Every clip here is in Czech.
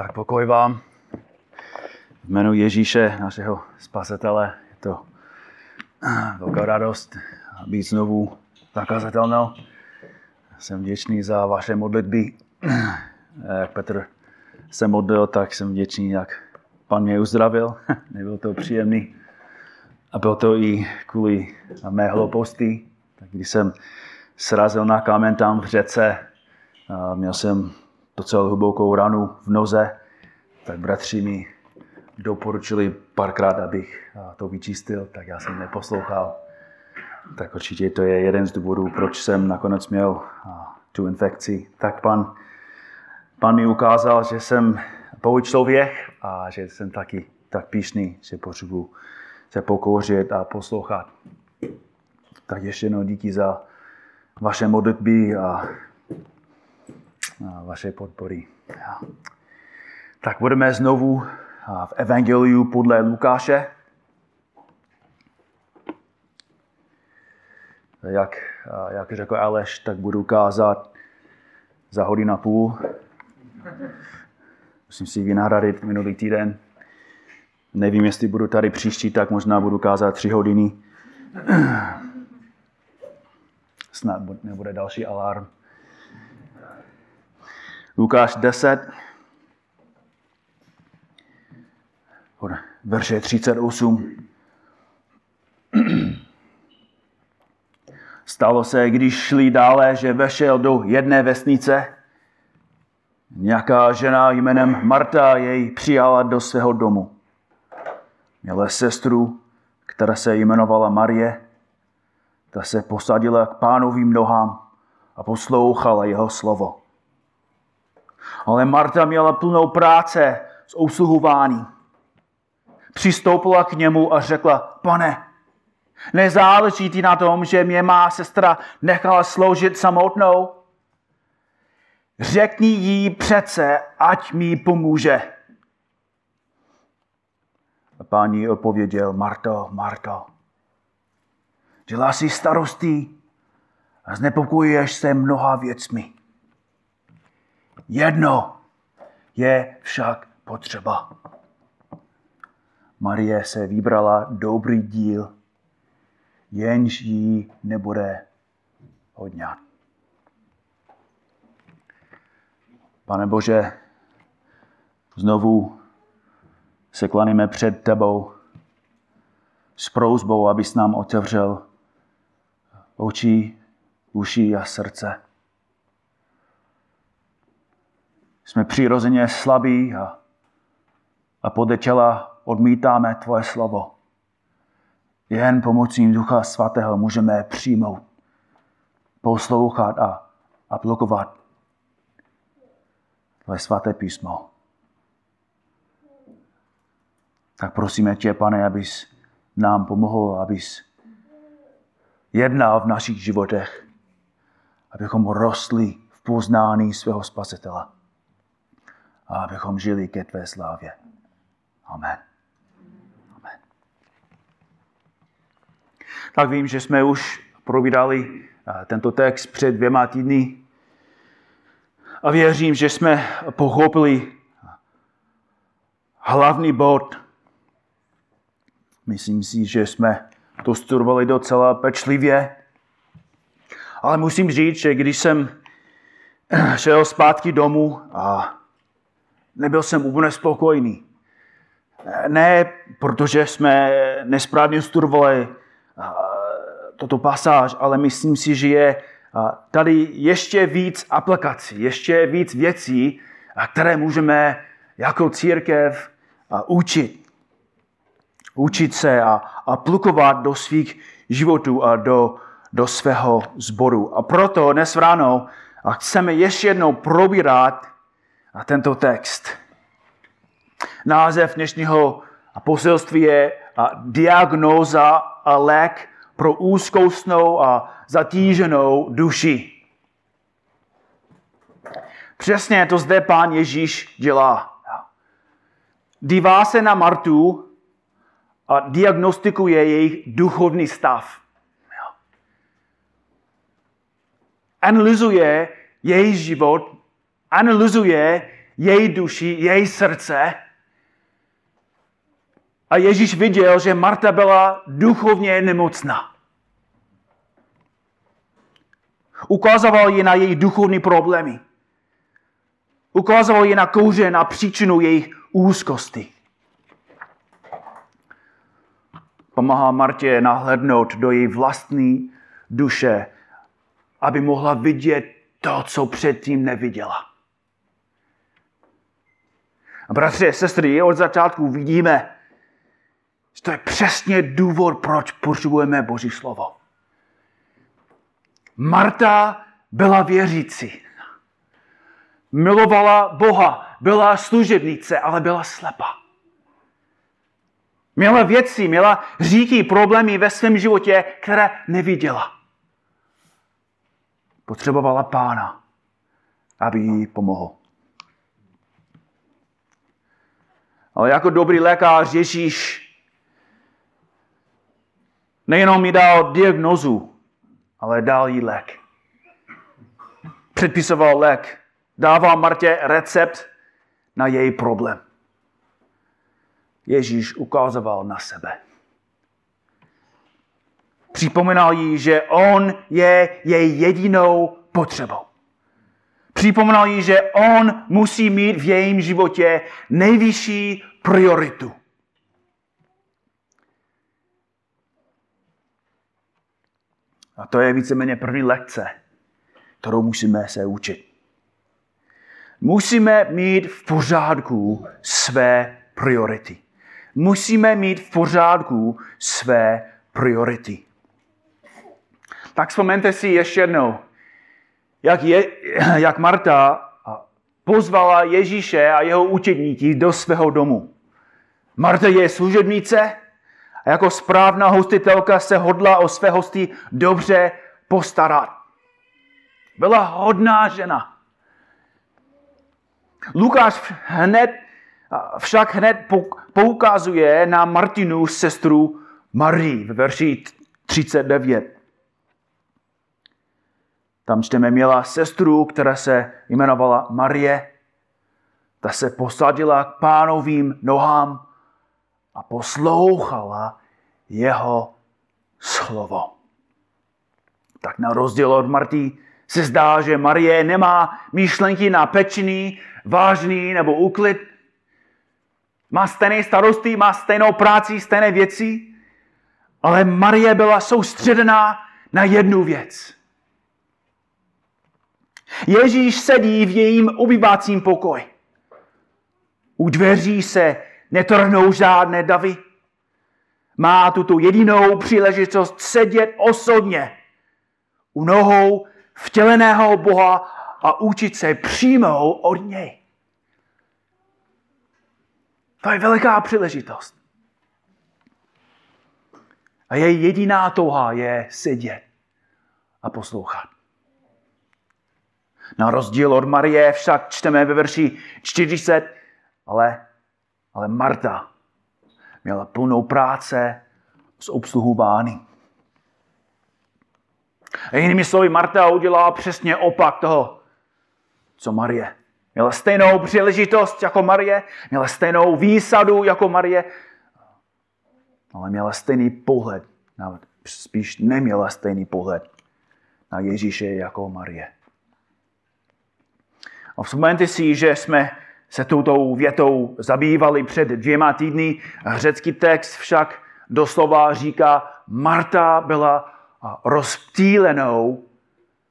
Tak pokoj vám. V jménu Ježíše, našeho spasitele, je to velká radost být znovu zakazatelnou. Jsem vděčný za vaše modlitby. Jak Petr se modlil, tak jsem vděčný, jak pan mě uzdravil. Nebyl to příjemný. A byl to i kvůli mé hlouposti. Tak když jsem srazil na kámen tam v řece, měl jsem docela hlubokou ranu v noze, tak bratři mi doporučili párkrát, abych to vyčistil, tak já jsem neposlouchal. Tak určitě to je jeden z důvodů, proč jsem nakonec měl tu infekci. Tak pan, pan mi ukázal, že jsem pouč člověk a že jsem taky tak píšný, že potřebuji se pokouřit a poslouchat. Tak ještě jednou díky za vaše modlitby a vaše podpory. Tak budeme znovu v Evangeliu podle Lukáše. Jak, jak řekl Aleš, tak budu kázat za hodinu a půl. Musím si vynahradit minulý týden. Nevím, jestli budu tady příští, tak možná budu kázat tři hodiny. Snad nebude další alarm. Lukáš 10, verše 38. Stalo se, když šli dále, že vešel do jedné vesnice. Nějaká žena jménem Marta jej přijala do svého domu. Měla sestru, která se jmenovala Marie. Ta se posadila k pánovým nohám a poslouchala jeho slovo. Ale Marta měla plnou práce s usluhování. Přistoupila k němu a řekla, pane, nezáleží ti na tom, že mě má sestra nechala sloužit samotnou? Řekni jí přece, ať mi pomůže. A pán jí odpověděl, Marto, Marto, dělá si starostí a znepokojuješ se mnoha věcmi. Jedno je však potřeba. Marie se vybrala dobrý díl, jenž jí nebude odňat. Pane Bože, znovu se klaníme před tebou s prouzbou, abys nám otevřel oči, uši a srdce. Jsme přirozeně slabí a, a podle těla odmítáme tvoje slovo. Jen pomocí Ducha Svatého můžeme přijmout, poslouchat a aplikovat tvoje svaté písmo. Tak prosíme tě, pane, abys nám pomohl, abys jednal v našich životech, abychom rostli v poznání svého spasitele a abychom žili ke tvé slávě. Amen. Amen. Tak vím, že jsme už probírali eh, tento text před dvěma týdny a věřím, že jsme pochopili hlavní bod. Myslím si, že jsme to studovali docela pečlivě. Ale musím říct, že když jsem šel zpátky domů a nebyl jsem úplně spokojený. Ne, protože jsme nesprávně studovali toto pasáž, ale myslím si, že je tady ještě víc aplikací, ještě víc věcí, které můžeme jako církev učit. Učit se a aplikovat do svých životů a do, do svého sboru. A proto dnes ráno chceme ještě jednou probírat a tento text. Název dnešního poselství je diagnóza a lék pro úzkoustnou a zatíženou duši. Přesně to zde pán Ježíš dělá. Dívá se na Martu a diagnostikuje jejich duchovní stav. Analyzuje jejich život analyzuje její duši, její srdce. A Ježíš viděl, že Marta byla duchovně nemocná. Ukazoval ji na její duchovní problémy. Ukazoval ji na kouře, na příčinu jejich úzkosti. Pomáhá Martě nahlednout do její vlastní duše, aby mohla vidět to, co předtím neviděla. A bratři a sestry, od začátku vidíme, že to je přesně důvod, proč potřebujeme Boží slovo. Marta byla věřící. Milovala Boha, byla služebnice, ale byla slepá. Měla věci, měla říky, problémy ve svém životě, které neviděla. Potřebovala pána, aby jí pomohl. Ale jako dobrý lékař Ježíš nejenom mi dal diagnozu, ale dal jí lék. Předpisoval lék. Dával Martě recept na její problém. Ježíš ukazoval na sebe. Připomínal jí, že on je její jedinou potřebou. Připomínal jí, že on musí mít v jejím životě nejvyšší prioritu. A to je víceméně první lekce, kterou musíme se učit. Musíme mít v pořádku své priority. Musíme mít v pořádku své priority. Tak vzpomeňte si ještě jednou, jak, je, jak Marta pozvala Ježíše a jeho učedníky do svého domu. Marta je služebnice a jako správná hostitelka se hodla o své hosty dobře postarat. Byla hodná žena. Lukáš hned, však hned poukazuje na Martinu sestru Marii v verši 39. Tam čteme, měla sestru, která se jmenovala Marie. Ta se posadila k pánovým nohám a poslouchala jeho slovo. Tak na rozdíl od Marty se zdá, že Marie nemá myšlenky na pečný, vážný nebo úklid. Má stejné starosti, má stejnou práci, stejné věci, ale Marie byla soustředená na jednu věc. Ježíš sedí v jejím obyvacím pokoji. U dveří se netrhnou žádné davy. Má tuto jedinou příležitost sedět osobně u nohou vtěleného Boha a učit se přímo od něj. To je veliká příležitost. A její jediná touha je sedět a poslouchat. Na rozdíl od Marie však čteme ve verši 40, ale, ale Marta měla plnou práce s obsluhováním. A jinými slovy, Marta udělala přesně opak toho, co Marie. Měla stejnou příležitost jako Marie, měla stejnou výsadu jako Marie, ale měla stejný pohled, spíš neměla stejný pohled na Ježíše jako Marie. A vzpomeňte si, že jsme se touto větou zabývali před dvěma týdny. Řecký text však doslova říká, Marta byla rozptýlenou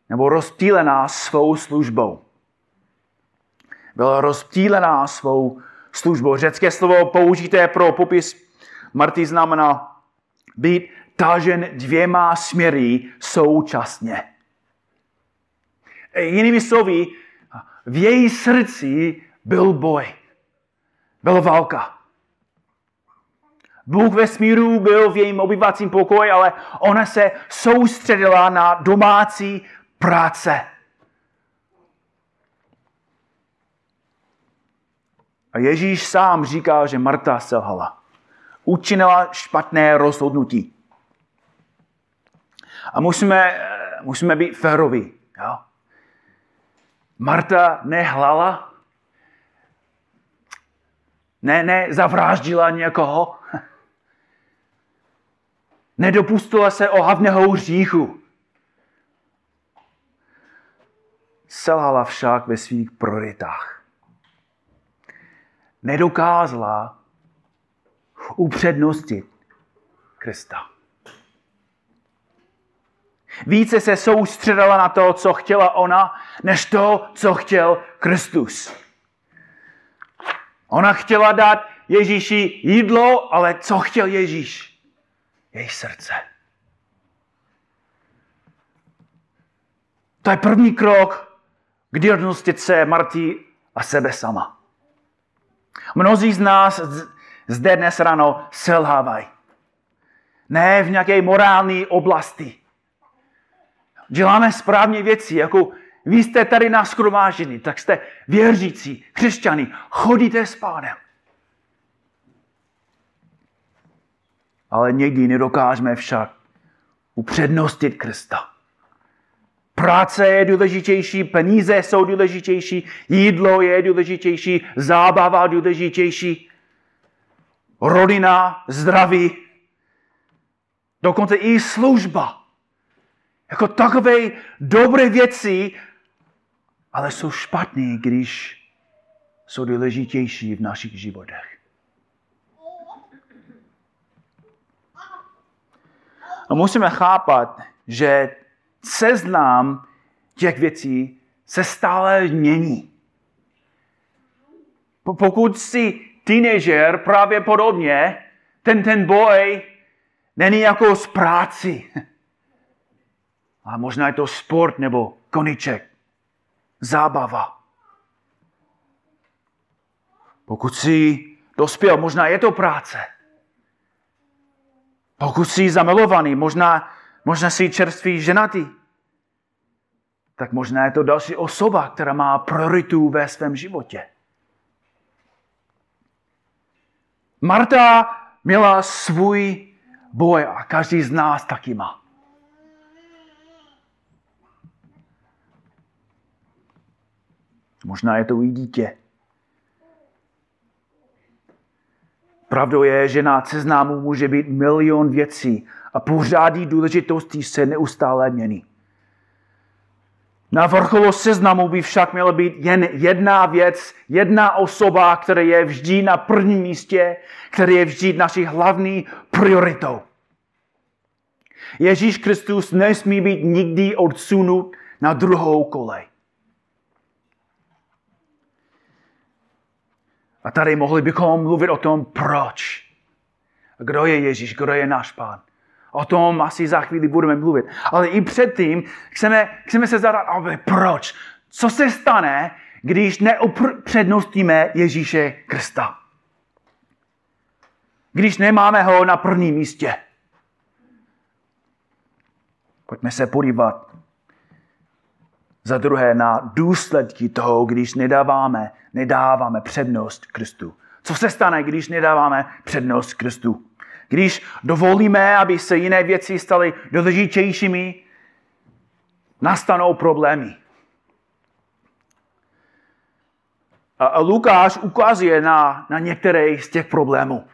nebo rozptýlená svou službou. Byla rozptýlená svou službou. Řecké slovo použité pro popis Marty znamená být tažen dvěma směry současně. Jinými slovy, v její srdci byl boj. Byla válka. Bůh ve smíru byl v jejím obyvacím pokoji, ale ona se soustředila na domácí práce. A Ježíš sám říká, že Marta selhala. Učinila špatné rozhodnutí. A musíme, musíme být féroví. Jo? Marta nehlala, Ne, ne, zavráždila někoho. Nedopustila se ohavného hříchu. Selhala však ve svých prioritách. Nedokázala upřednostit Krista. Více se soustředila na to, co chtěla ona, než to, co chtěl Kristus. Ona chtěla dát Ježíši jídlo, ale co chtěl Ježíš? Její srdce. To je první krok k diagnostice Marty a sebe sama. Mnozí z nás zde dnes ráno selhávají. Ne v nějaké morální oblasti. Děláme správně věci, jako vy jste tady na skromážení, tak jste věřící, křesťany, chodíte s pánem. Ale někdy nedokážeme však upřednostit Krista. Práce je důležitější, peníze jsou důležitější, jídlo je důležitější, zábava důležitější, rodina, zdraví, dokonce i služba. Jako takové dobré věci, ale jsou špatné, když jsou důležitější v našich životech. A musíme chápat, že seznam těch věcí se stále mění. Pokud jsi teenager, právě podobně, ten, ten boj není jako z práci. A možná je to sport nebo koniček. Zábava. Pokud jsi dospěl, možná je to práce. Pokud jsi zamilovaný, možná, možná jsi čerstvý ženatý, tak možná je to další osoba, která má prioritu ve svém životě. Marta měla svůj boj a každý z nás taky má. Možná je to i dítě. Pravdou je, že na seznamu může být milion věcí a pořádí důležitosti se neustále mění. Na vrcholu seznamu by však měla být jen jedna věc, jedna osoba, která je vždy na prvním místě, která je vždy naší hlavní prioritou. Ježíš Kristus nesmí být nikdy odsunut na druhou kolej. A tady mohli bychom mluvit o tom, proč. Kdo je Ježíš, kdo je náš pán. O tom asi za chvíli budeme mluvit. Ale i předtím chceme, chceme se zadat, ale proč? Co se stane, když neupřednostíme Ježíše Krista? Když nemáme ho na prvním místě. Pojďme se podívat za druhé na důsledky toho, když nedáváme, nedáváme přednost Kristu. Co se stane, když nedáváme přednost Kristu? Když dovolíme, aby se jiné věci staly důležitějšími, nastanou problémy. A Lukáš ukazuje na, na některé z těch problémů.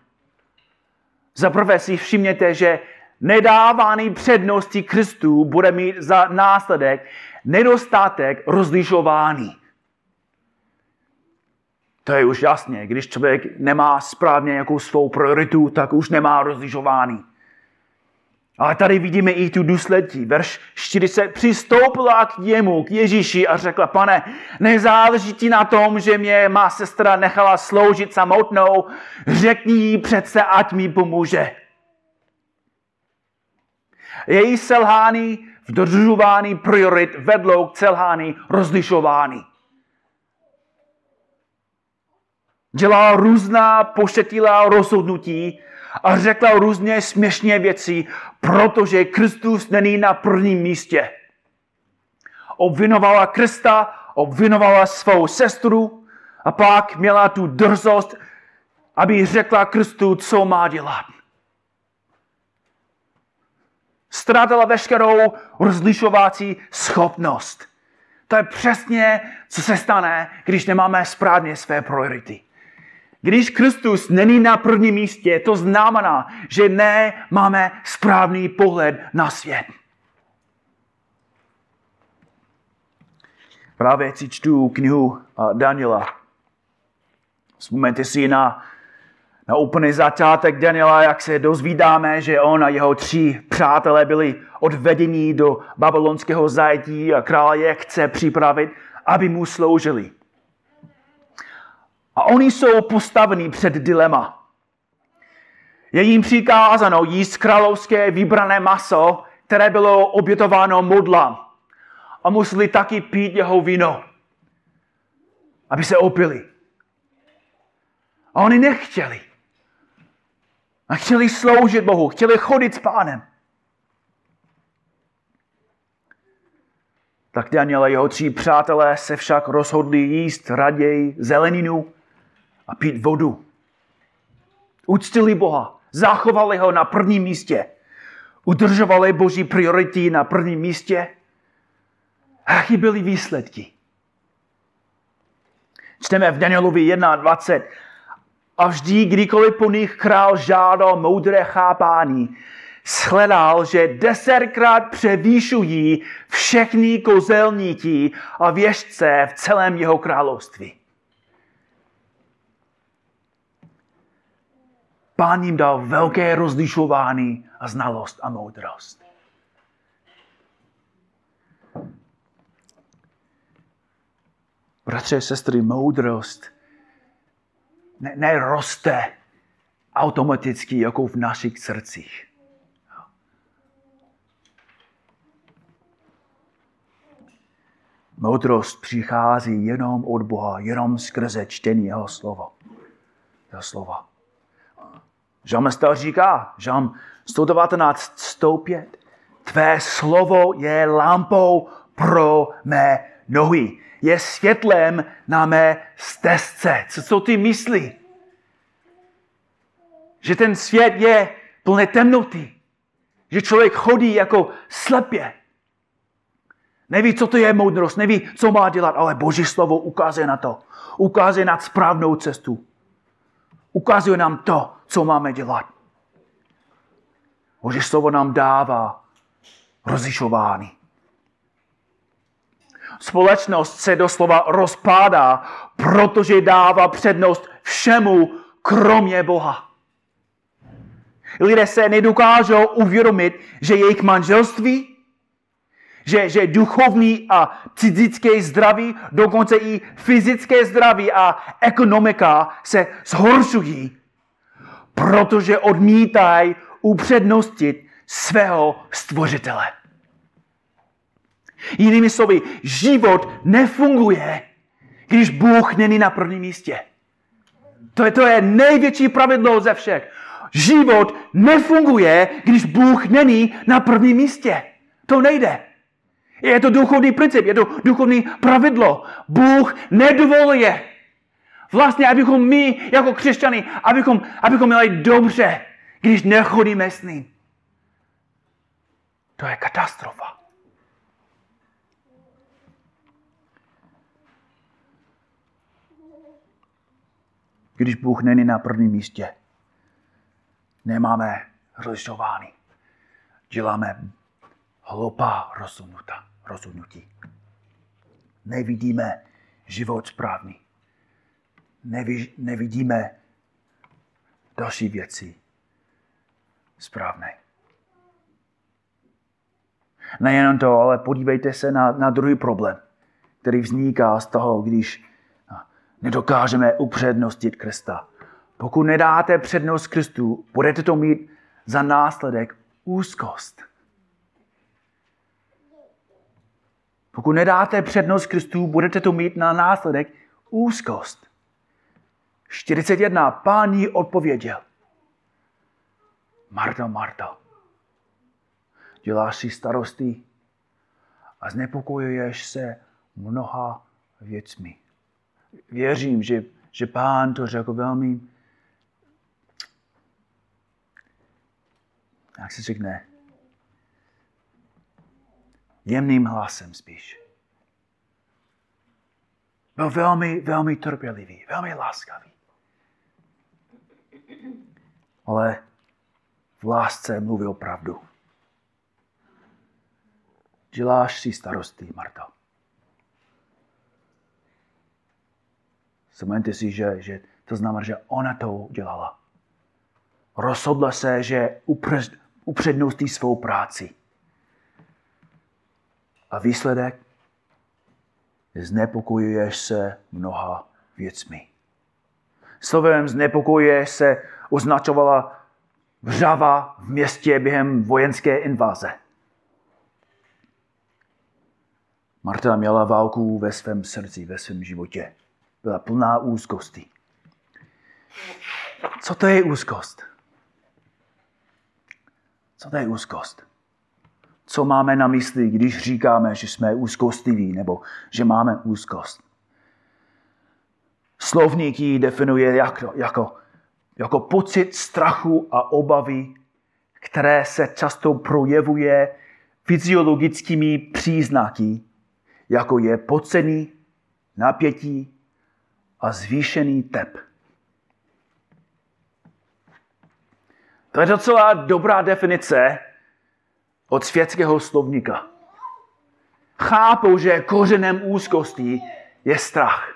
Za prvé si všimněte, že nedávání přednosti Kristu bude mít za následek nedostatek rozlišování. To je už jasně. Když člověk nemá správně nějakou svou prioritu, tak už nemá rozlišování. Ale tady vidíme i tu důsledky. Verš 40 přistoupila k němu, k Ježíši a řekla, pane, nezáleží ti na tom, že mě má sestra nechala sloužit samotnou, řekni jí přece, ať mi pomůže. Její selhání v dodržování priorit vedlo k selhání rozlišování. Dělala různá pošetilá rozhodnutí a řekla různě směšné věci, protože Kristus není na prvním místě. Obvinovala Krista, obvinovala svou sestru a pak měla tu drzost, aby řekla Kristu, co má dělat ztratila veškerou rozlišovací schopnost. To je přesně, co se stane, když nemáme správně své priority. Když Kristus není na prvním místě, to znamená, že ne máme správný pohled na svět. Právě si čtu knihu Daniela. Vzpomeňte si na, na úplný začátek Daniela, jak se dozvídáme, že on a jeho tři přátelé byli odvedeni do babylonského zajetí a král je chce připravit, aby mu sloužili. A oni jsou postaveni před dilema. Je jim přikázáno jíst královské vybrané maso, které bylo obětováno modlám. A museli taky pít jeho víno, aby se opili. A oni nechtěli. A chtěli sloužit Bohu, chtěli chodit s pánem. Tak Daniel a jeho tři přátelé se však rozhodli jíst raději zeleninu a pít vodu. Uctili Boha, zachovali ho na prvním místě. Udržovali boží priority na prvním místě. A jaký byly výsledky? Čteme v Danielovi 1.20. A vždy, kdykoliv po nich král žádal moudré chápání, shledal, že desetkrát převýšují všechny kozelníky a věžce v celém jeho království. Pán jim dal velké rozlišování a znalost a moudrost. Bratře, sestry, moudrost ne, neroste automaticky jako v našich srdcích. Moudrost přichází jenom od Boha, jenom skrze čtení jeho slova. Jeho slova. Žalmista říká, žalm 119, 105. Tvé slovo je lampou pro mé nohy. Je světlem na mé stezce. Co, co ty myslí? Že ten svět je plný temnoty. Že člověk chodí jako slepě. Neví, co to je moudrost, neví, co má dělat, ale Boží slovo ukazuje na to. Ukazuje na správnou cestu. Ukazuje nám to, co máme dělat. Boží slovo nám dává rozlišování. Společnost se doslova rozpádá, protože dává přednost všemu, kromě Boha. Lidé se nedokážou uvědomit, že jejich manželství, že, že duchovní a psychické zdraví, dokonce i fyzické zdraví a ekonomika se zhoršují protože odmítají upřednostit svého stvořitele. Jinými slovy, život nefunguje, když Bůh není na prvním místě. To je, to je největší pravidlo ze všech. Život nefunguje, když Bůh není na prvním místě. To nejde. Je to duchovní princip, je to duchovní pravidlo. Bůh nedovoluje, Vlastně, abychom my, jako křesťany, abychom, abychom měli dobře, když nechodíme s ním. To je katastrofa. Když Bůh není na prvním místě, nemáme rozlišování. Děláme hloupá rozhodnutí. Nevidíme život správný nevi, nevidíme další věci správné. Nejenom to, ale podívejte se na, na druhý problém, který vzniká z toho, když nedokážeme upřednostit Krista. Pokud nedáte přednost Kristu, budete to mít za následek úzkost. Pokud nedáte přednost Kristu, budete to mít na následek úzkost. 41. Pán jí odpověděl. Marta, Marta, děláš si starosti a znepokojuješ se mnoha věcmi. Věřím, že, že pán to řekl velmi, jak se řekne, jemným hlasem spíš. Byl velmi, velmi trpělivý, velmi láskavý. Ale v lásce mluví opravdu. Děláš si starosti, Marta. Vzpomeňte si, že, že to znamená, že ona to udělala. Rozhodla se, že upředností svou práci. A výsledek? Znepokojuješ se mnoha věcmi. Slovem znepokojuje se označovala vřava v městě během vojenské invaze. Marta měla válku ve svém srdci, ve svém životě. Byla plná úzkosti. Co to je úzkost? Co to je úzkost? Co máme na mysli, když říkáme, že jsme úzkostiví nebo že máme úzkost? Slovník ji definuje jako, jako, jako pocit strachu a obavy, které se často projevuje fyziologickými příznaky, jako je podcený, napětí a zvýšený tep. To je docela dobrá definice od světského slovníka. Chápou, že kořenem úzkosti je strach.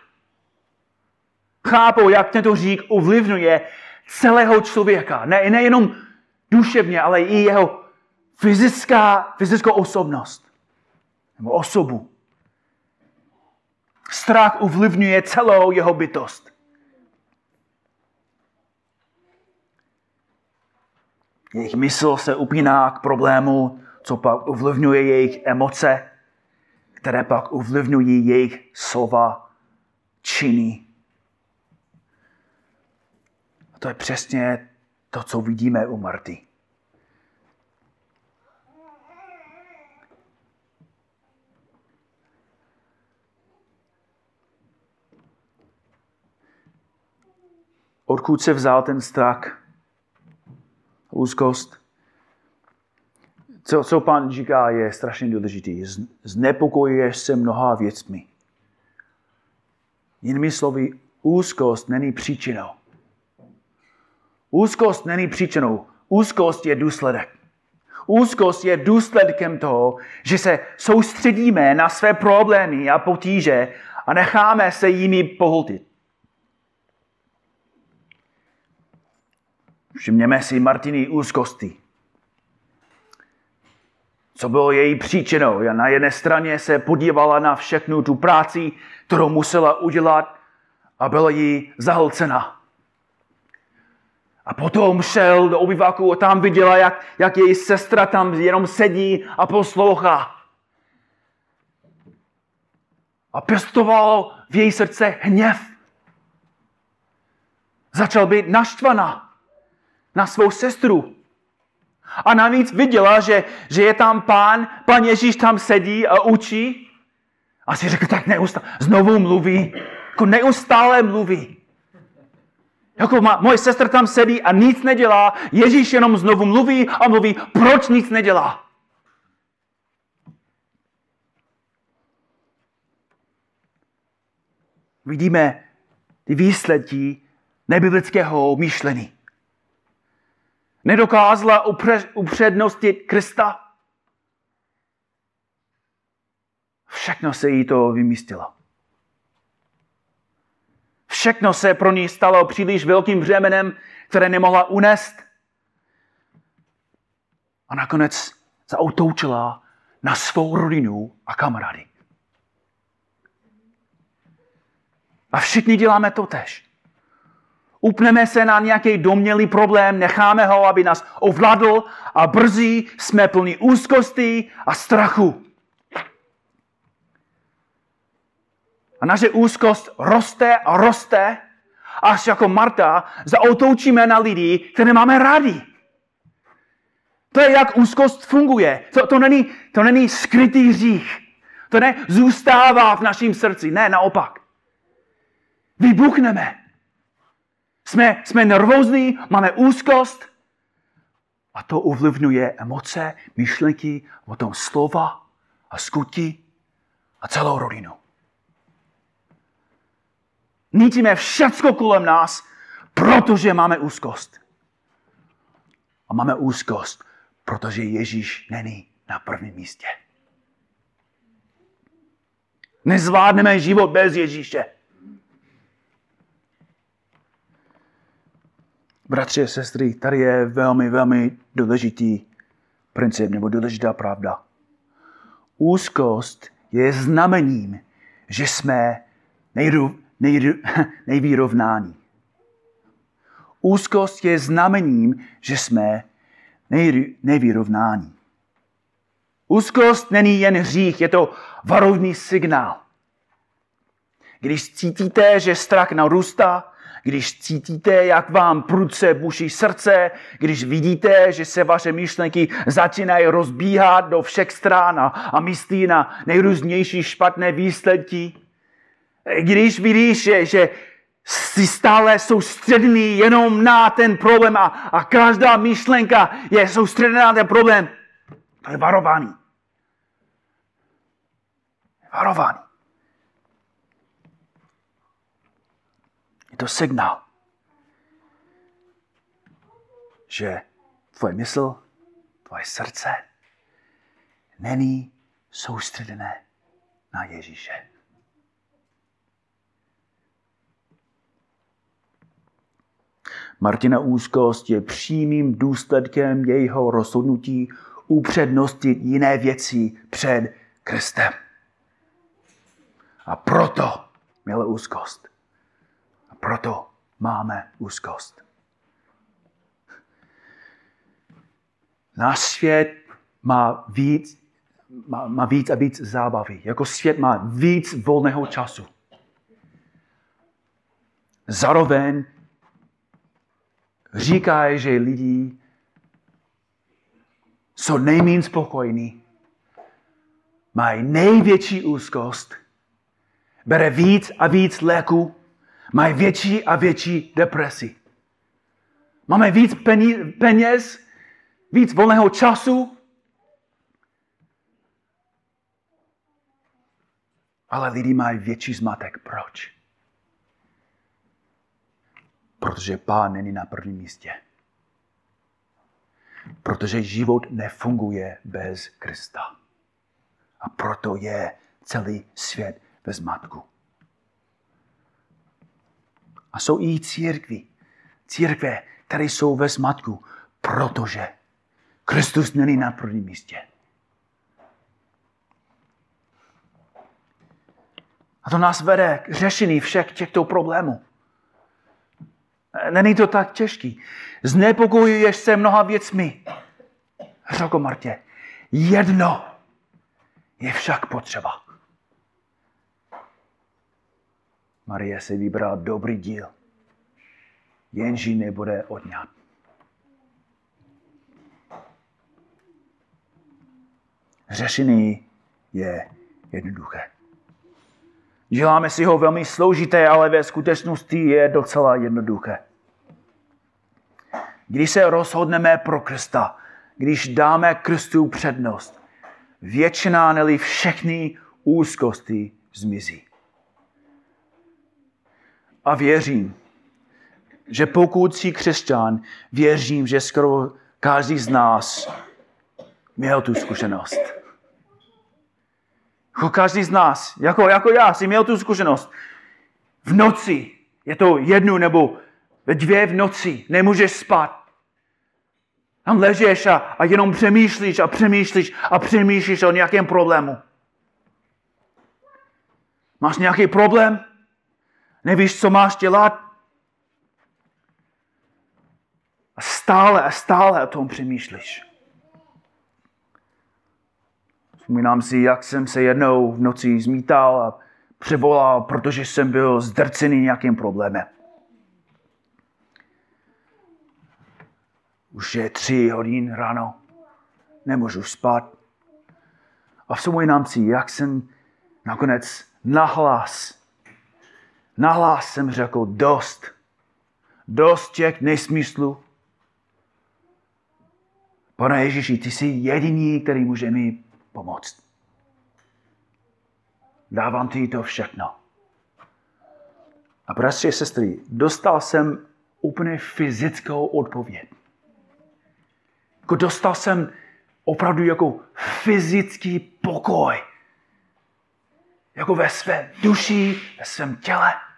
Chápou, jak tento řík ovlivňuje celého člověka. Ne, nejenom duševně, ale i jeho fyzická, fyzickou osobnost. Nebo osobu. Strach ovlivňuje celou jeho bytost. Jejich mysl se upíná k problému, co pak ovlivňuje jejich emoce, které pak ovlivňují jejich slova, činy. A to je přesně to, co vidíme u Marty. Odkud se vzal ten strach? úzkost. Co, co pán říká, je strašně důležitý. Znepokojuješ se mnoha věcmi. Jinými slovy, úzkost není příčinou. Úzkost není příčinou. Úzkost je důsledek. Úzkost je důsledkem toho, že se soustředíme na své problémy a potíže a necháme se jimi pohltit. Všimněme si Martiny úzkosti. Co bylo její příčinou? Já na jedné straně se podívala na všechnu tu práci, kterou musela udělat a byla jí zahlcena. A potom šel do obyváku a tam viděla, jak, jak její sestra tam jenom sedí a poslouchá. A pěstovalo v její srdce hněv. Začal být naštvaná na svou sestru. A navíc viděla, že, že je tam pán, pán Ježíš tam sedí a učí. A si řekl, tak neustále, znovu mluví, jako neustále mluví. Jako má, moje sestra tam sedí a nic nedělá, Ježíš jenom znovu mluví a mluví, proč nic nedělá. Vidíme ty výsledky nebiblického myšlení nedokázala upřednostit Krista. Všechno se jí to vymístilo. Všechno se pro ní stalo příliš velkým břemenem, které nemohla unést. A nakonec zautoučila na svou rodinu a kamarády. A všichni děláme to tež. Upneme se na nějaký domělý problém, necháme ho, aby nás ovládl a brzy jsme plní úzkosti a strachu. A naše úzkost roste a roste, až jako Marta zaotoučíme na lidi, které máme rádi. To je, jak úzkost funguje. To, to, není, to není skrytý hřích. To ne zůstává v našem srdci. Ne, naopak. Vybuchneme. Jsme, jsme nervózní, máme úzkost a to ovlivňuje emoce, myšlenky, tom slova a skutí a celou rodinu. Nítíme všecko kolem nás, protože máme úzkost. A máme úzkost, protože Ježíš není na prvním místě. Nezvládneme život bez Ježíše. Bratři a sestry, tady je velmi, velmi důležitý princip nebo důležitá pravda. Úzkost je znamením, že jsme nejru, nejru, nejvýrovnání. Úzkost je znamením, že jsme nej, nejvyrovnání. Úzkost není jen hřích, je to varovný signál. Když cítíte, že strach narůstá, když cítíte, jak vám prudce buší srdce, když vidíte, že se vaše myšlenky začínají rozbíhat do všech stran a, myslí na nejrůznější špatné výsledky, když vidíš, že, že jsi stále soustředený jenom na ten problém a, a každá myšlenka je soustředěná na ten problém, to je varování. Varování. Je to signál, že tvoje mysl, tvoje srdce není soustředěné na Ježíše. Martina úzkost je přímým důsledkem jejího rozhodnutí upřednostit jiné věci před Kristem. A proto měla úzkost. Proto máme úzkost. Náš svět má víc, má, má víc a víc zábavy. Jako svět má víc volného času. Zároveň říkají, že lidi jsou nejméně spokojení, mají největší úzkost, bere víc a víc léku, mají větší a větší depresi. Máme víc peněz, víc volného času, ale lidi mají větší zmatek. Proč? Protože pán není na prvním místě. Protože život nefunguje bez Krista. A proto je celý svět ve zmatku. A jsou i církvy, církve, které jsou ve zmatku, protože Kristus není na prvním místě. A to nás vede k řešení všech těchto problémů. Není to tak těžký. Znepokojuješ se mnoha věcmi. Řekl Martě, jedno je však potřeba. Marie si vybrala dobrý díl, jenže nebude odňat. Řešení je jednoduché. Děláme si ho velmi složité, ale ve skutečnosti je docela jednoduché. Když se rozhodneme pro Krista, když dáme Kristu přednost, většina, neli všechny úzkosti zmizí. A věřím, že pokud jsi křesťan, věřím, že skoro každý z nás měl tu zkušenost. Jako každý z nás, jako, jako já, si měl tu zkušenost. V noci, je to jednu nebo dvě v noci, nemůžeš spát. Tam ležeš a, a jenom přemýšlíš a přemýšlíš a přemýšlíš o nějakém problému. Máš nějaký problém? Nevíš, co máš dělat? A stále a stále o tom přemýšlíš. Vzpomínám si, jak jsem se jednou v noci zmítal a převolal, protože jsem byl zdrcený nějakým problémem. Už je tři hodin ráno, nemůžu spát. A vzpomínám si, jak jsem nakonec nahlas, nahlas jsem řekl dost. Dost těch nesmyslů. Pane Ježíši, ty jsi jediný, který může mi pomoct. Dávám ti to všechno. A bratři a sestry, dostal jsem úplně fyzickou odpověď. Jako dostal jsem opravdu jako fyzický pokoj. Jako ve své duši, ve svém těle.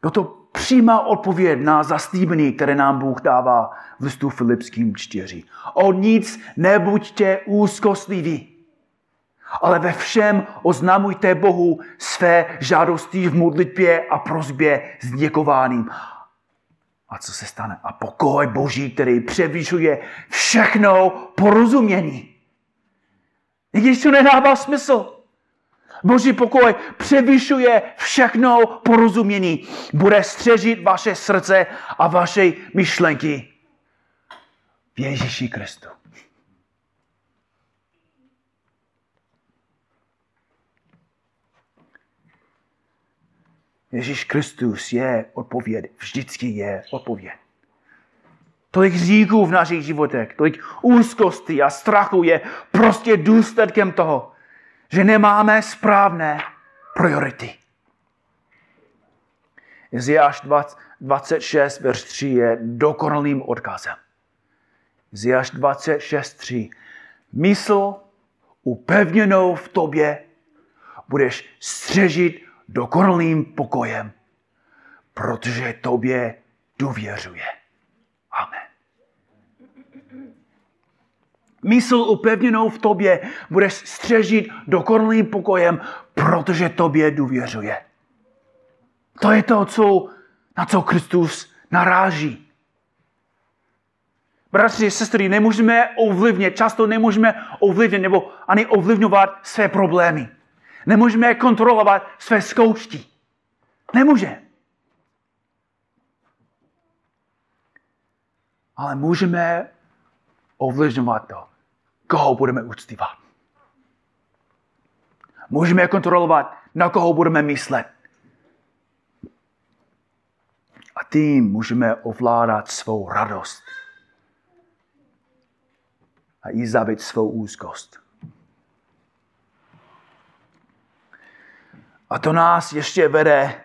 Bylo to přímá odpověď na zaslíbení, které nám Bůh dává v listu Filipským 4. O nic nebuďte úzkostliví, ale ve všem oznamujte Bohu své žádosti v modlitbě a prozbě s děkováním. A co se stane? A pokoj Boží, který převyšuje všechno porozumění. I když to nedává smysl. Boží pokoj převyšuje všechno porozumění. Bude střežit vaše srdce a vaše myšlenky v Ježíši Kristu. Ježíš Kristus je odpověď. Vždycky je odpověď. Tolik říků v našich životech, tolik úzkosti a strachu je prostě důsledkem toho, že nemáme správné priority. Izajáš 26, verš 3 je dokonalým odkazem. Izajáš 26, 3. Mysl upevněnou v tobě budeš střežit dokonalým pokojem, protože tobě důvěřuje. Amen. Mysl upevněnou v tobě budeš střežit dokonalým pokojem, protože tobě důvěřuje. To je to, co, na co Kristus naráží. Bratři a sestry, nemůžeme ovlivnit, často nemůžeme ovlivnit nebo ani ovlivňovat své problémy. Nemůžeme kontrolovat své zkoušky. Nemůže. Ale můžeme ovlivňovat to, koho budeme uctívat. Můžeme kontrolovat, na koho budeme myslet. A tím můžeme ovládat svou radost a i zabít svou úzkost. A to nás ještě vede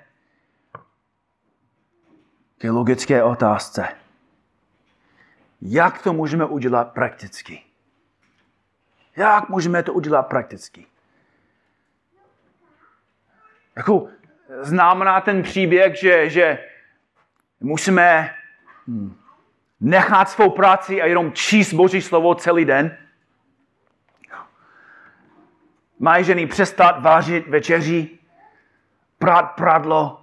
k logické otázce. Jak to můžeme udělat prakticky? Jak můžeme to udělat prakticky? Jako znamená ten příběh, že, že musíme hm, nechat svou práci a jenom číst Boží slovo celý den? Mají ženy přestat vážit večeří? prát pradlo,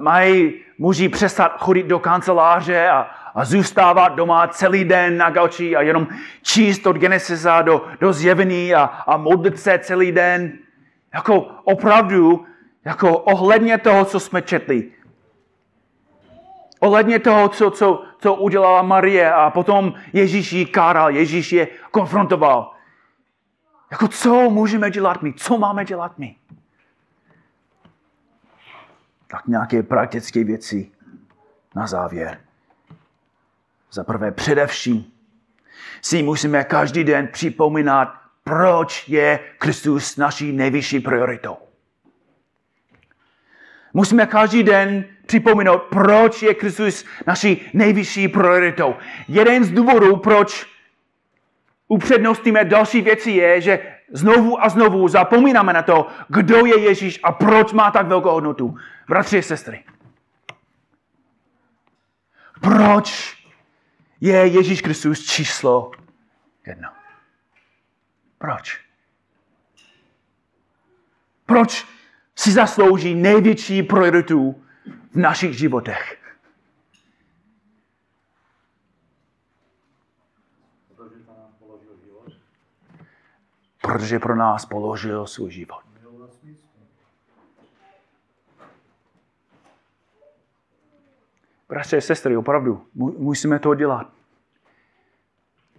mají muži přestat chodit do kanceláře a, a zůstávat doma celý den na gauči a jenom číst od Genesisa do, do zjevení a, a modlit se celý den. Jako opravdu, jako ohledně toho, co jsme četli. Ohledně toho, co, co, co udělala Marie a potom Ježíš ji káral, Ježíš je konfrontoval. Jako co můžeme dělat my? Co máme dělat my? tak nějaké praktické věci na závěr. Za prvé především si musíme každý den připomínat, proč je Kristus naší nejvyšší prioritou. Musíme každý den připomínat, proč je Kristus naší nejvyšší prioritou. Jeden z důvodů, proč upřednostníme další věci, je, že znovu a znovu zapomínáme na to, kdo je Ježíš a proč má tak velkou hodnotu. Bratři a sestry. Proč je Ježíš Kristus číslo jedno? Proč? Proč si zaslouží největší prioritu v našich životech? Protože pro nás položil svůj život. Bratře sestry, opravdu, musíme to dělat.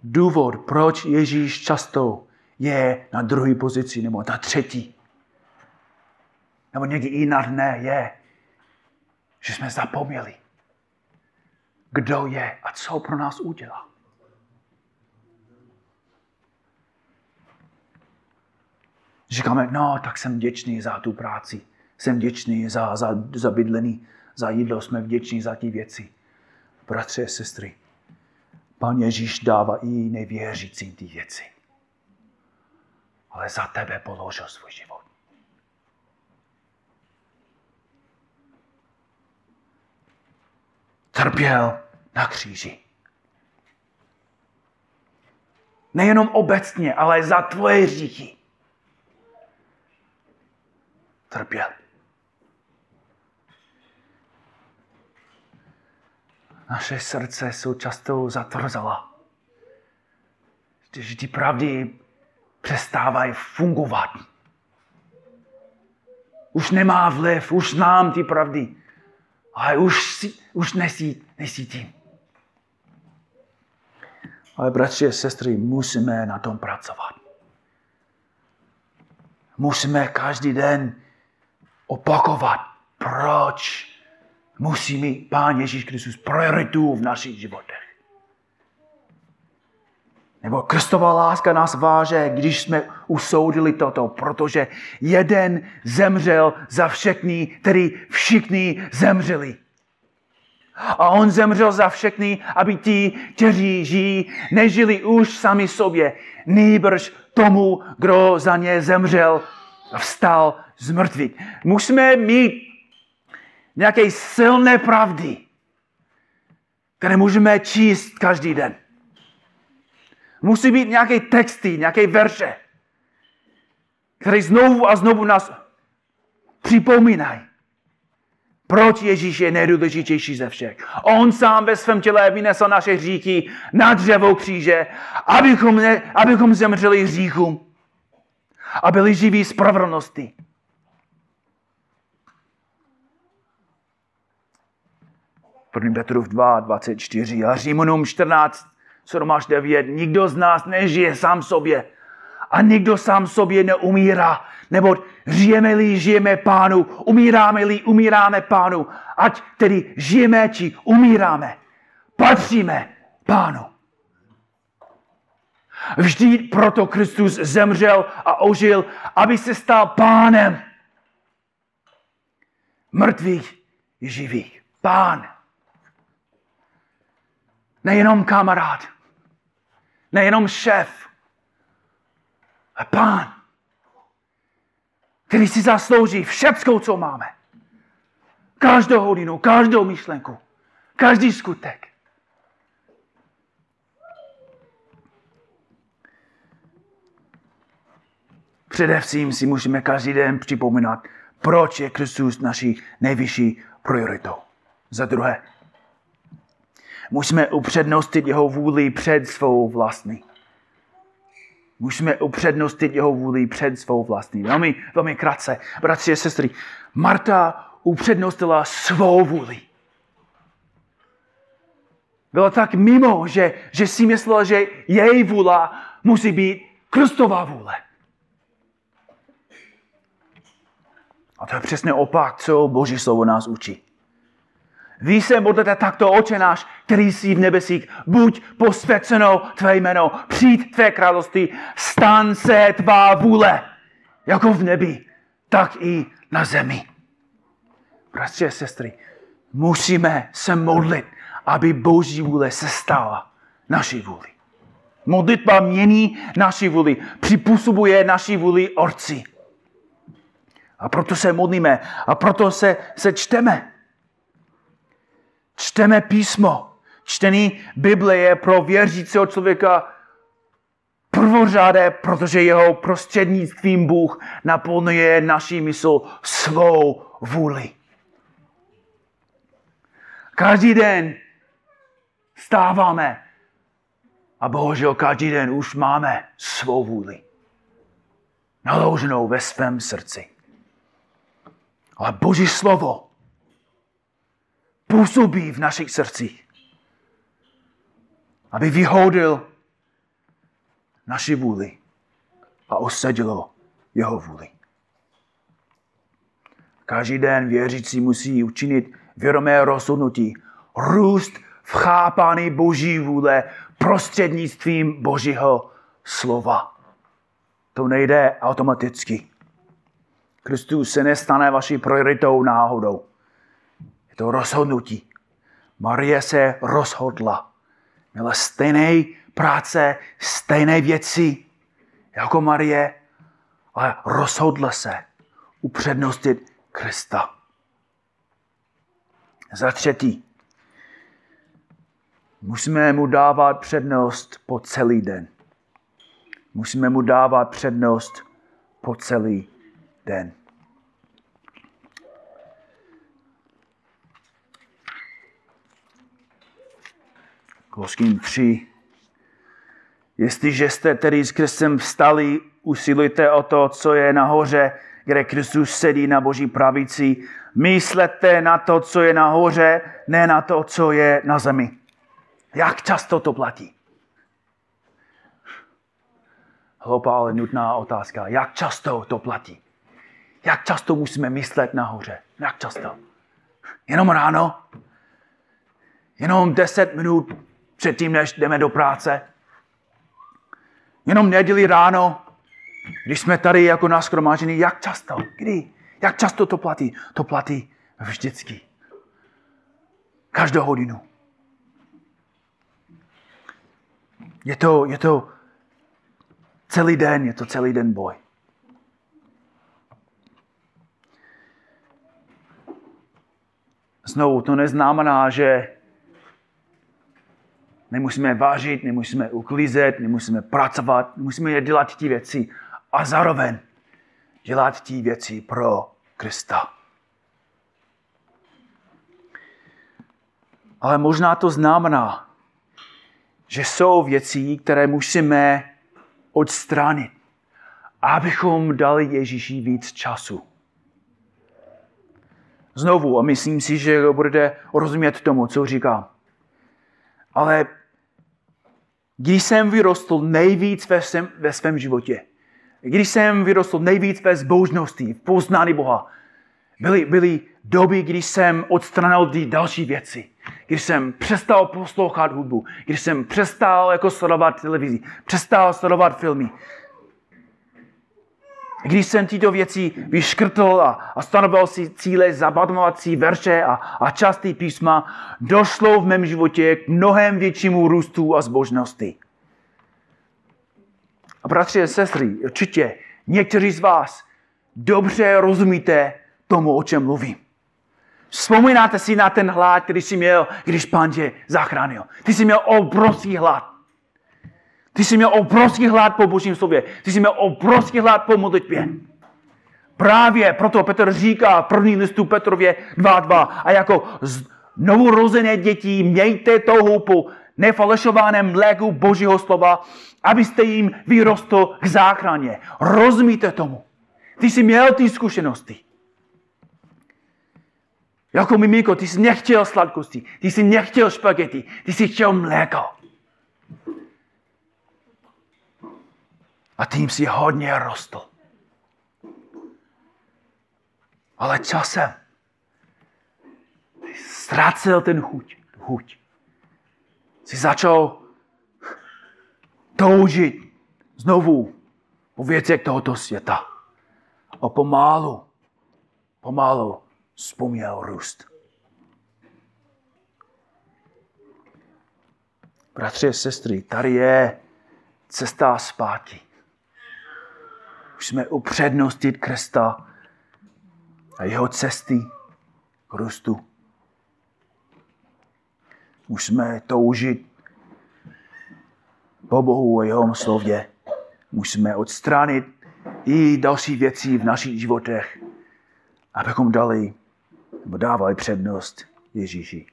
Důvod, proč Ježíš často je na druhé pozici nebo na třetí, nebo někdy i na dne, je, že jsme zapomněli, kdo je a co pro nás udělal. Říkáme, no, tak jsem děčný za tu práci, Jsem vděčný za, za, za bydlení, za jídlo, jsme vděční za ty věci. Bratři a sestry, Pan Ježíš dává i nevěřícím ty věci. Ale za tebe položil svůj život. Trpěl na kříži. Nejenom obecně, ale za tvoje hříchy. Trpěl. Naše srdce jsou často zatvrzala. Když ty pravdy přestávají fungovat. Už nemá vliv, už znám ty pravdy, ale už, si, už nesí, nesítím. Ale bratři a sestry, musíme na tom pracovat. Musíme každý den opakovat, proč musí mít Pán Ježíš Kristus prioritu v našich životech. Nebo Kristová láska nás váže, když jsme usoudili toto, protože jeden zemřel za všechny, tedy všichni zemřeli. A on zemřel za všechny, aby ti, kteří žijí, nežili už sami sobě, nýbrž tomu, kdo za ně zemřel a vstal z mrtvých. Musíme mít nějaké silné pravdy, které můžeme číst každý den. Musí být nějaké texty, nějaké verše, které znovu a znovu nás připomínají. Proč Ježíš je nejdůležitější ze všech? On sám ve svém těle vynesl naše hříchy na dřevo kříže, abychom, ne, abychom zemřeli hříchům a byli živí spravedlnosti. První Petrův 2, 24 a Římanům 14, 7 až 9. Nikdo z nás nežije sám sobě a nikdo sám sobě neumírá. Nebo žijeme-li, žijeme pánu, umíráme-li, umíráme pánu. Ať tedy žijeme, či umíráme. Patříme pánu. Vždy proto Kristus zemřel a ožil, aby se stal pánem mrtvých i živých. Pán. Nejenom kamarád. Nejenom šéf. A pán. Který si zaslouží všeckou, co máme. Každou hodinu, každou myšlenku, každý skutek. Především si musíme každý den připomínat, proč je Kristus naší nejvyšší prioritou. Za druhé, musíme upřednostit jeho vůli před svou vlastní. Musíme upřednostit jeho vůli před svou vlastní. Velmi, velmi krátce, bratři a sestry. Marta upřednostila svou vůli. Byla tak mimo, že, že si myslela, že její vůla musí být Kristová vůle. A to je přesně opak, co Boží slovo nás učí. Vy se modlete takto, oče náš, který jsi v nebesích, buď posvěceno tvé jméno, přijď tvé království, stan se tvá vůle, jako v nebi, tak i na zemi. Bratři a sestry, musíme se modlit, aby Boží vůle se stala naší vůli. Modlitba mění naši vůli, připůsobuje naší vůli orci. A proto se modlíme a proto se, se čteme. Čteme písmo. Čtení Bible je pro věřícího člověka prvořádé, protože jeho prostřednictvím Bůh naplňuje naší mysl svou vůli. Každý den stáváme a bohužel každý den už máme svou vůli. Naloženou ve svém srdci. Ale Boží slovo působí v našich srdcích, aby vyhodil naši vůli a osadilo jeho vůli. Každý den věřící musí učinit vědomé rozhodnutí, růst v chápání Boží vůle prostřednictvím Božího slova. To nejde automaticky. Kristus se nestane vaší prioritou náhodou. To rozhodnutí. Marie se rozhodla. Měla stejné práce, stejné věci jako Marie, ale rozhodla se upřednostit Krista. Za třetí, musíme mu dávat přednost po celý den. Musíme mu dávat přednost po celý den. Koloským 3. Jestliže jste tedy s Kristem vstali, usilujte o to, co je nahoře, kde Kristus sedí na boží pravici. Myslete na to, co je nahoře, ne na to, co je na zemi. Jak často to platí? Hloupá, ale nutná otázka. Jak často to platí? Jak často musíme myslet nahoře? Jak často? Jenom ráno? Jenom 10 minut předtím, než jdeme do práce? Jenom neděli ráno, když jsme tady jako naskromážení, jak často? Kdy? Jak často to platí? To platí vždycky. Každou hodinu. Je to, je to celý den, je to celý den boj. Znovu, to neznamená, že nemusíme vážit, nemusíme uklízet, nemusíme pracovat, nemusíme dělat ty věci a zároveň dělat ty věci pro Krista. Ale možná to znamená, že jsou věci, které musíme odstranit, abychom dali Ježíši víc času. Znovu, a myslím si, že budete rozumět tomu, co říkám. Ale když jsem vyrostl nejvíc ve svém, ve svém životě, když jsem vyrostl nejvíc ve zbožnosti, v poznání Boha, byly, byly doby, kdy jsem odstranil ty další věci. Když jsem přestal poslouchat hudbu, když jsem přestal jako sledovat televizi, přestal sledovat filmy. Když jsem tyto věci vyškrtl a, a stanovil si cíle, si verše a, a části písma, došlo v mém životě k mnohem většímu růstu a zbožnosti. A bratři a sestry, určitě někteří z vás dobře rozumíte tomu, o čem mluvím. Vzpomínáte si na ten hlad, který jsi měl, když pán tě zachránil. Ty jsi měl obrovský hlad. Ty jsi měl obrovský hlad po božím slově. Ty jsi měl obrovský hlad po modlitbě. Právě proto Petr říká v první listu Petrově 2.2 a jako novorozené děti mějte touhu po nefalešovaném mléku božího slova, abyste jim vyrostl k záchraně. Rozumíte tomu? Ty jsi měl ty zkušenosti. Jako miminko, ty jsi nechtěl sladkosti, ty jsi nechtěl špagety, ty jsi chtěl mléko. A tím si hodně rostl. Ale časem ztrácel ten chuť. chuť. Jsi začal toužit znovu po věcech tohoto světa. A pomalu, pomalu vzpomněl růst. Bratři a sestry, tady je cesta zpátky. Musíme upřednostit Krista a jeho cesty k růstu. Musíme toužit po Bohu a jeho slově. Musíme odstranit i další věci v našich životech, abychom dali nebo dávali přednost Ježíši.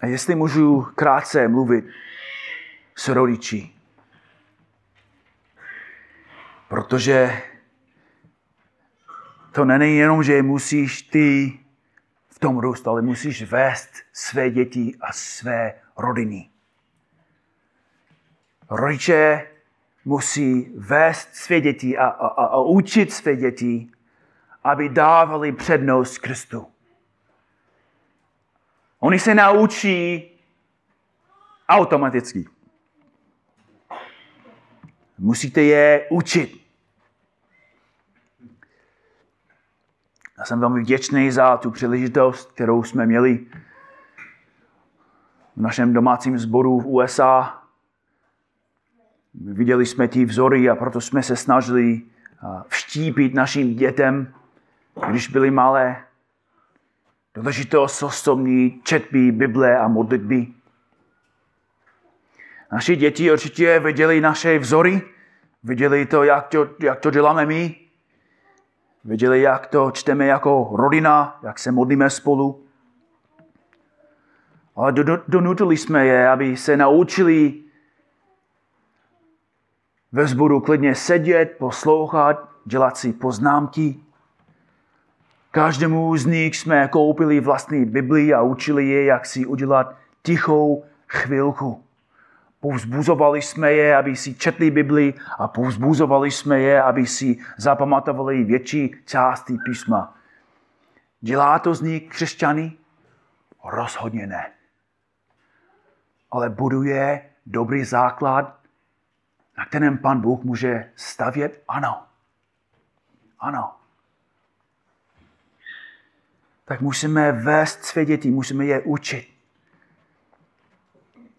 A jestli můžu krátce mluvit s rodiči, protože to není jenom, že musíš ty v tom růst, ale musíš vést své děti a své rodiny. Rodiče musí vést své děti a, a, a, a učit své děti, aby dávali přednost Kristu. Oni se naučí automaticky. Musíte je učit. Já jsem velmi vděčný za tu příležitost, kterou jsme měli v našem domácím sboru v USA. Viděli jsme ty vzory a proto jsme se snažili vštípit našim dětem, když byli malé, důležitost osobní četby, Bible a modlitby. Naši děti určitě viděli naše vzory, viděli to, jak to, jak to děláme my, viděli, jak to čteme jako rodina, jak se modlíme spolu. Ale donutili jsme je, aby se naučili ve sboru klidně sedět, poslouchat, dělat si poznámky. Každému z nich jsme koupili vlastní Bibli a učili je, jak si udělat tichou chvilku. Povzbuzovali jsme je, aby si četli Bibli a povzbuzovali jsme je, aby si zapamatovali větší části písma. Dělá to z nich křesťany? Rozhodně ne. Ale buduje dobrý základ, na kterém pan Bůh může stavět? Ano. Ano. Tak musíme vést své děti, musíme je učit.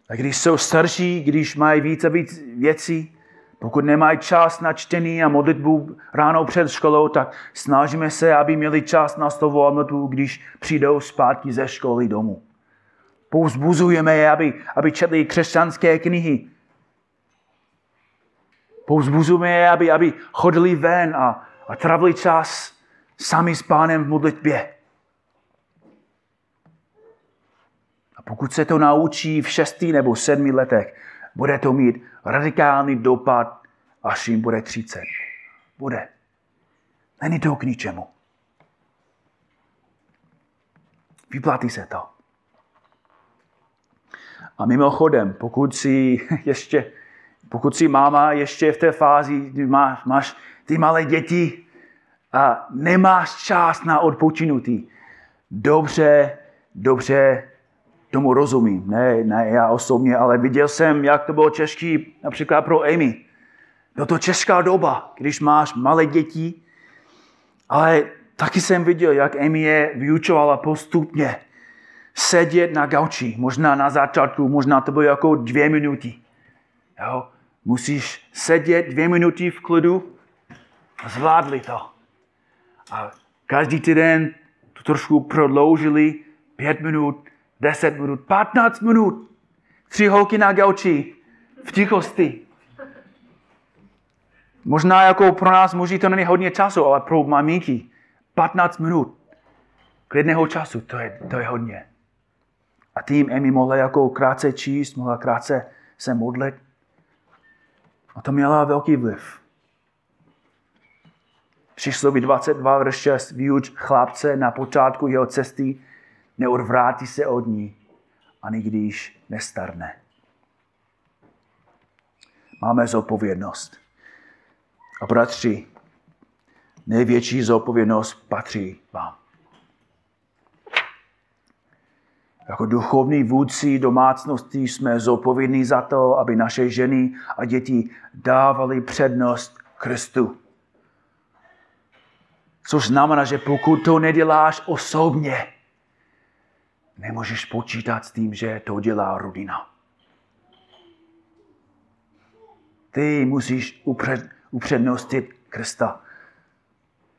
A když jsou starší, když mají více víc věcí, pokud nemají čas na čtení a modlitbu ráno před školou, tak snažíme se, aby měli čas na slovo a modlitbu, když přijdou zpátky ze školy domů. Pouzbuzujeme je, aby, aby četli křesťanské knihy. Pouzbuzujeme je, aby, aby chodili ven a, a travili čas sami s pánem v modlitbě. Pokud se to naučí v šestý nebo sedmi letech, bude to mít radikální dopad, až jim bude 30. Bude. Není to k ničemu. Vyplatí se to. A mimochodem, pokud si ještě, pokud si máma ještě v té fázi, kdy máš, máš ty malé děti a nemáš čas na odpočinutí, dobře, dobře tomu rozumím. Ne, ne já osobně, ale viděl jsem, jak to bylo český například pro Amy. Bylo to česká doba, když máš malé děti, ale taky jsem viděl, jak Amy je vyučovala postupně. Sedět na gauči, možná na začátku, možná to bylo jako dvě minuty. Jo? Musíš sedět dvě minuty v klidu zvládli to. A každý týden to trošku prodloužili, pět minut, 10 minut, 15 minut. Tři holky na gauči v tichosti. Možná jako pro nás muži to není hodně času, ale pro maminky 15 minut klidného času, to je, to je hodně. A tím Emi mohla jako krátce číst, mohla krátce se modlit. A to měla velký vliv. Přísloví 22, verš 6, vyuč chlapce na počátku jeho cesty, neodvrátí se od ní, ani když nestarne. Máme zodpovědnost. A bratři, největší zodpovědnost patří vám. Jako duchovní vůdci domácnosti jsme zodpovědní za to, aby naše ženy a děti dávali přednost Kristu. Což znamená, že pokud to neděláš osobně, nemůžeš počítat s tím, že to dělá rodina. Ty musíš upřed, upřednostit Krista.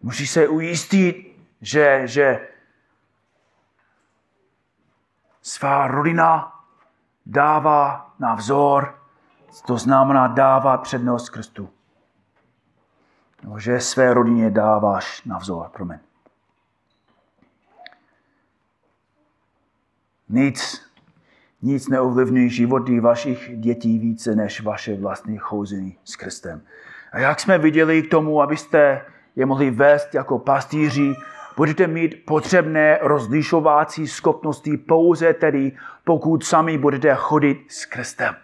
Musíš se ujistit, že, že svá rodina dává na vzor, to znamená dává přednost Kristu. Že své rodině dáváš na vzor, promiň. Nic, nic neovlivňuje životy vašich dětí více než vaše vlastní chouzení s Kristem. A jak jsme viděli k tomu, abyste je mohli vést jako pastýři, budete mít potřebné rozlišovací schopnosti pouze tedy, pokud sami budete chodit s Kristem.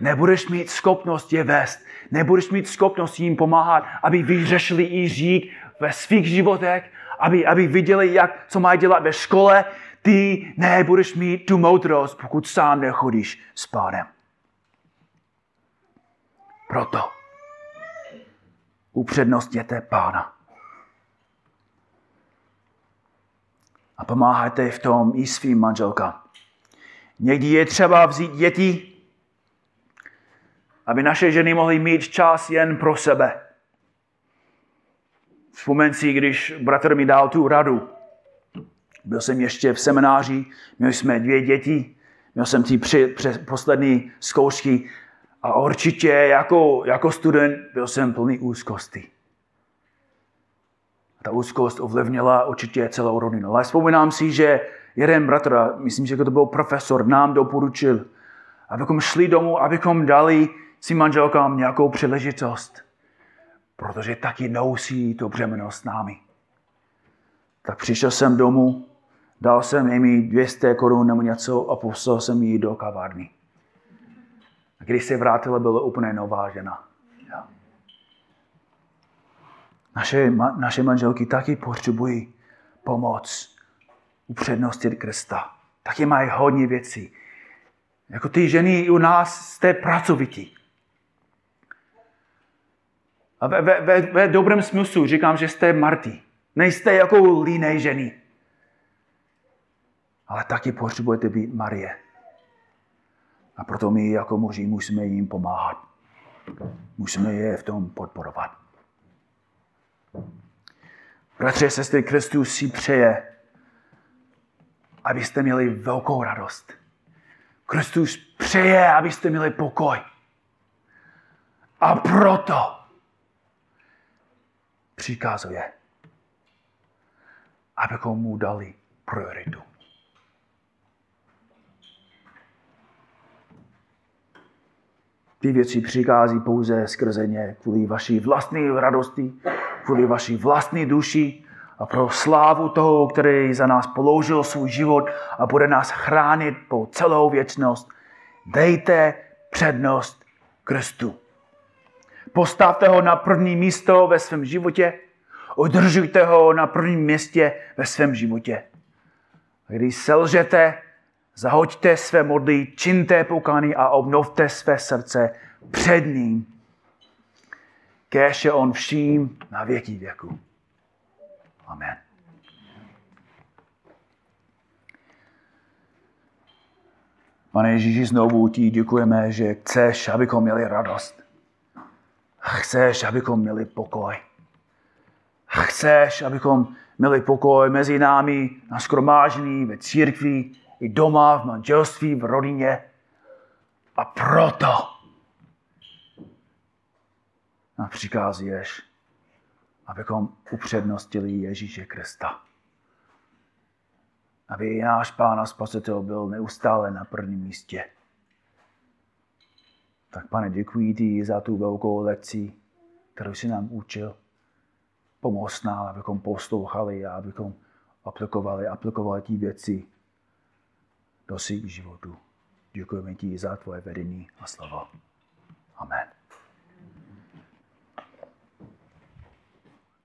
Nebudeš mít schopnost je vést, nebudeš mít schopnost jim pomáhat, aby vyřešili i řík ve svých životech, aby, aby viděli, jak, co mají dělat ve škole, ty nebudeš mít tu moudrost, pokud sám nechodíš s pánem. Proto upřednostněte pána. A pomáhajte v tom i svým manželkám. Někdy je třeba vzít děti, aby naše ženy mohly mít čas jen pro sebe. Vzpomeň si, když bratr mi dal tu radu. Byl jsem ještě v semináři, měli jsme dvě děti, měl jsem ty při, při, poslední zkoušky a určitě jako, jako student byl jsem plný úzkosti. Ta úzkost ovlivnila určitě celou rodinu. Ale vzpomínám si, že jeden bratr, myslím, že to byl profesor, nám doporučil, abychom šli domů, abychom dali si manželkám nějakou příležitost, protože taky nousí to břemeno s námi. Tak přišel jsem domů, dal jsem jim 200 korun nebo něco a poslal jsem ji do kavárny. A když se vrátila, byla úplně nová žena. Naše, naše manželky taky potřebují pomoc upřednostit Krista. Taky mají hodně věcí. Jako ty ženy u nás jste pracovití. A ve, ve, ve, ve dobrém smyslu říkám, že jste Marty. Nejste jako líné ženy. Ale taky potřebujete být Marie. A proto my jako muži musíme jim pomáhat. Musíme je v tom podporovat. Bratře, sestry, Kristus si přeje, abyste měli velkou radost. Kristus přeje, abyste měli pokoj. A proto přikazuje, abychom mu dali prioritu. Ty věci přichází pouze skrze ně kvůli vaší vlastní radosti, kvůli vaší vlastní duši a pro slávu toho, který za nás položil svůj život a bude nás chránit po celou věčnost. Dejte přednost Kristu. Postavte ho na první místo ve svém životě, udržujte ho na prvním místě ve svém životě. A když selžete, Zahoďte své modly, činte pokání a obnovte své srdce před ním. Kéž je on vším na věky věku. Amen. Pane Ježíši, znovu ti děkujeme, že chceš, abychom měli radost. Chceš, abychom měli pokoj. Chceš, abychom měli pokoj mezi námi na skromážení, ve církvi, i doma, v manželství, v rodině. A proto nám přikázuješ, abychom upřednostili Ježíše Krista. Aby náš Pán a Spasitel byl neustále na prvním místě. Tak pane, děkuji ti za tu velkou lekci, kterou jsi nám učil. Pomoz nám, abychom poslouchali a abychom aplikovali, aplikovali ty věci, do svých životů. Děkujeme ti za tvoje vedení a slovo. Amen.